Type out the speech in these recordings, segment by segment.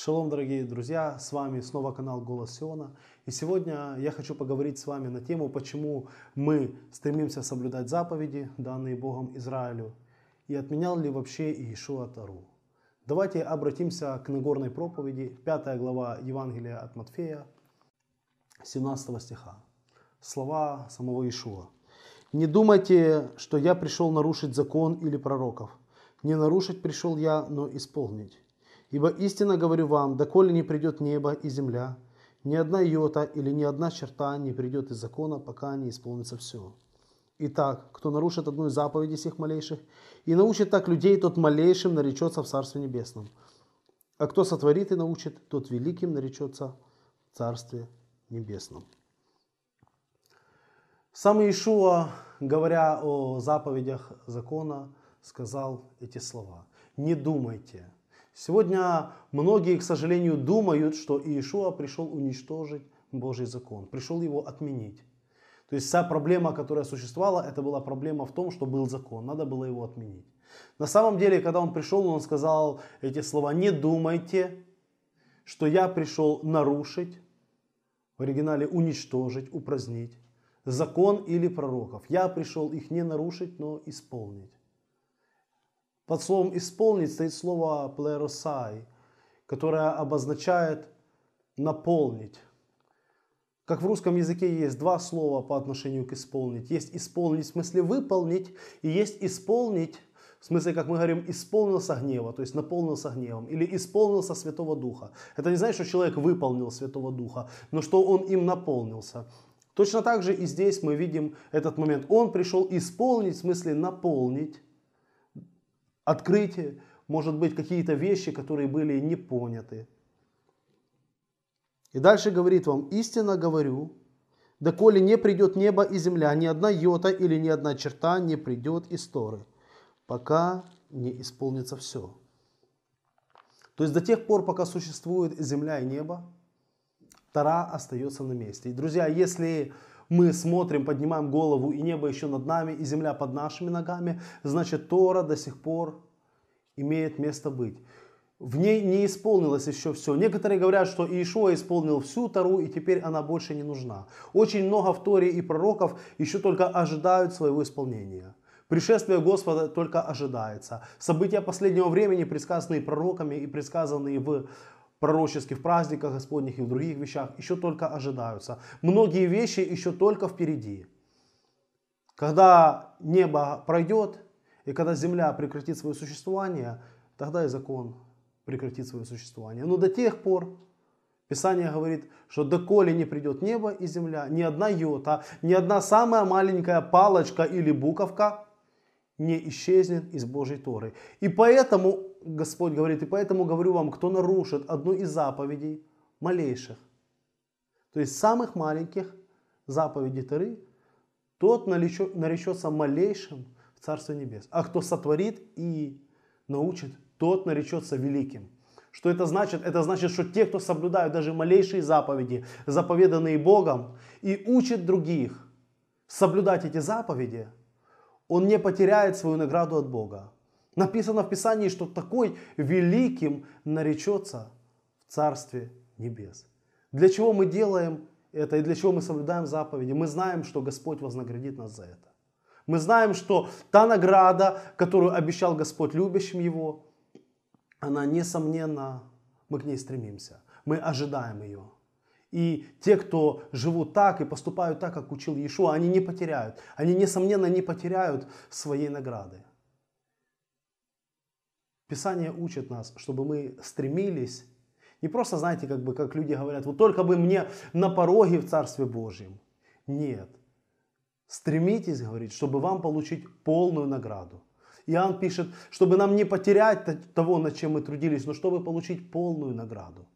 Шалом, дорогие друзья, с вами снова канал Голос Сиона. И сегодня я хочу поговорить с вами на тему, почему мы стремимся соблюдать заповеди, данные Богом Израилю, и отменял ли вообще Иешуа Тару. Давайте обратимся к Нагорной проповеди, 5 глава Евангелия от Матфея, 17 стиха. Слова самого Иешуа. «Не думайте, что я пришел нарушить закон или пророков. Не нарушить пришел я, но исполнить. Ибо истинно говорю вам, доколе не придет небо и земля, ни одна йота или ни одна черта не придет из закона, пока не исполнится все. Итак, кто нарушит одну из заповедей всех малейших и научит так людей, тот малейшим наречется в Царстве Небесном. А кто сотворит и научит, тот великим наречется в Царстве Небесном. Сам Иешуа, говоря о заповедях закона, сказал эти слова. Не думайте. Сегодня многие, к сожалению, думают, что Иешуа пришел уничтожить Божий закон, пришел его отменить. То есть вся проблема, которая существовала, это была проблема в том, что был закон, надо было его отменить. На самом деле, когда он пришел, он сказал эти слова, не думайте, что я пришел нарушить, в оригинале уничтожить, упразднить, закон или пророков. Я пришел их не нарушить, но исполнить. Под словом «исполнить» стоит слово «плеросай», которое обозначает «наполнить». Как в русском языке есть два слова по отношению к исполнить. Есть исполнить в смысле выполнить, и есть исполнить в смысле, как мы говорим, исполнился гнева, то есть наполнился гневом, или исполнился Святого Духа. Это не значит, что человек выполнил Святого Духа, но что он им наполнился. Точно так же и здесь мы видим этот момент. Он пришел исполнить, в смысле наполнить, открытие, может быть, какие-то вещи, которые были не поняты. И дальше говорит вам, истинно говорю, доколе не придет небо и земля, ни одна йота или ни одна черта не придет из Торы, пока не исполнится все. То есть до тех пор, пока существует земля и небо, Тора остается на месте. И, друзья, если мы смотрим, поднимаем голову, и небо еще над нами, и земля под нашими ногами, значит Тора до сих пор имеет место быть. В ней не исполнилось еще все. Некоторые говорят, что Иешуа исполнил всю Тору, и теперь она больше не нужна. Очень много в Торе и пророков еще только ожидают своего исполнения. Пришествие Господа только ожидается. События последнего времени, предсказанные пророками и предсказанные в пророческих праздниках Господних и в других вещах, еще только ожидаются. Многие вещи еще только впереди. Когда небо пройдет, и когда земля прекратит свое существование, тогда и закон прекратит свое существование. Но до тех пор Писание говорит, что доколе не придет небо и земля, ни одна йота, ни одна самая маленькая палочка или буковка не исчезнет из Божьей Торы. И поэтому, Господь говорит, и поэтому говорю вам, кто нарушит одну из заповедей малейших, то есть самых маленьких заповедей Торы, тот наречется малейшим в Царство Небес. А кто сотворит и научит, тот наречется великим. Что это значит? Это значит, что те, кто соблюдают даже малейшие заповеди, заповеданные Богом, и учат других соблюдать эти заповеди, он не потеряет свою награду от Бога. Написано в Писании, что такой великим наречется в Царстве Небес. Для чего мы делаем это и для чего мы соблюдаем заповеди? Мы знаем, что Господь вознаградит нас за это. Мы знаем, что та награда, которую обещал Господь любящим Его, она, несомненно, мы к ней стремимся. Мы ожидаем ее. И те, кто живут так и поступают так, как учил Иешуа, они не потеряют. Они, несомненно, не потеряют своей награды. Писание учит нас, чтобы мы стремились, не просто, знаете, как бы, как люди говорят, вот только бы мне на пороге в Царстве Божьем. Нет. Стремитесь, говорит, чтобы вам получить полную награду. Иоанн пишет, чтобы нам не потерять того, над чем мы трудились, но чтобы получить полную награду.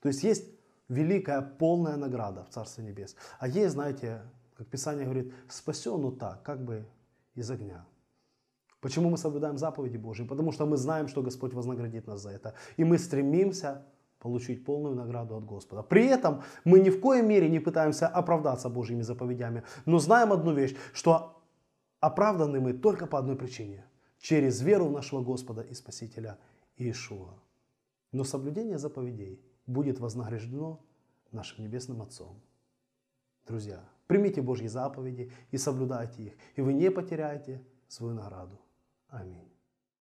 То есть есть великая полная награда в Царстве Небес. А есть, знаете, как Писание говорит, спасен, но так, как бы из огня. Почему мы соблюдаем заповеди Божьи? Потому что мы знаем, что Господь вознаградит нас за это. И мы стремимся получить полную награду от Господа. При этом мы ни в коем мере не пытаемся оправдаться Божьими заповедями, но знаем одну вещь, что оправданы мы только по одной причине. Через веру в нашего Господа и Спасителя Иешуа. Но соблюдение заповедей будет вознаграждено нашим Небесным Отцом. Друзья, примите Божьи заповеди и соблюдайте их, и вы не потеряете свою награду. Аминь.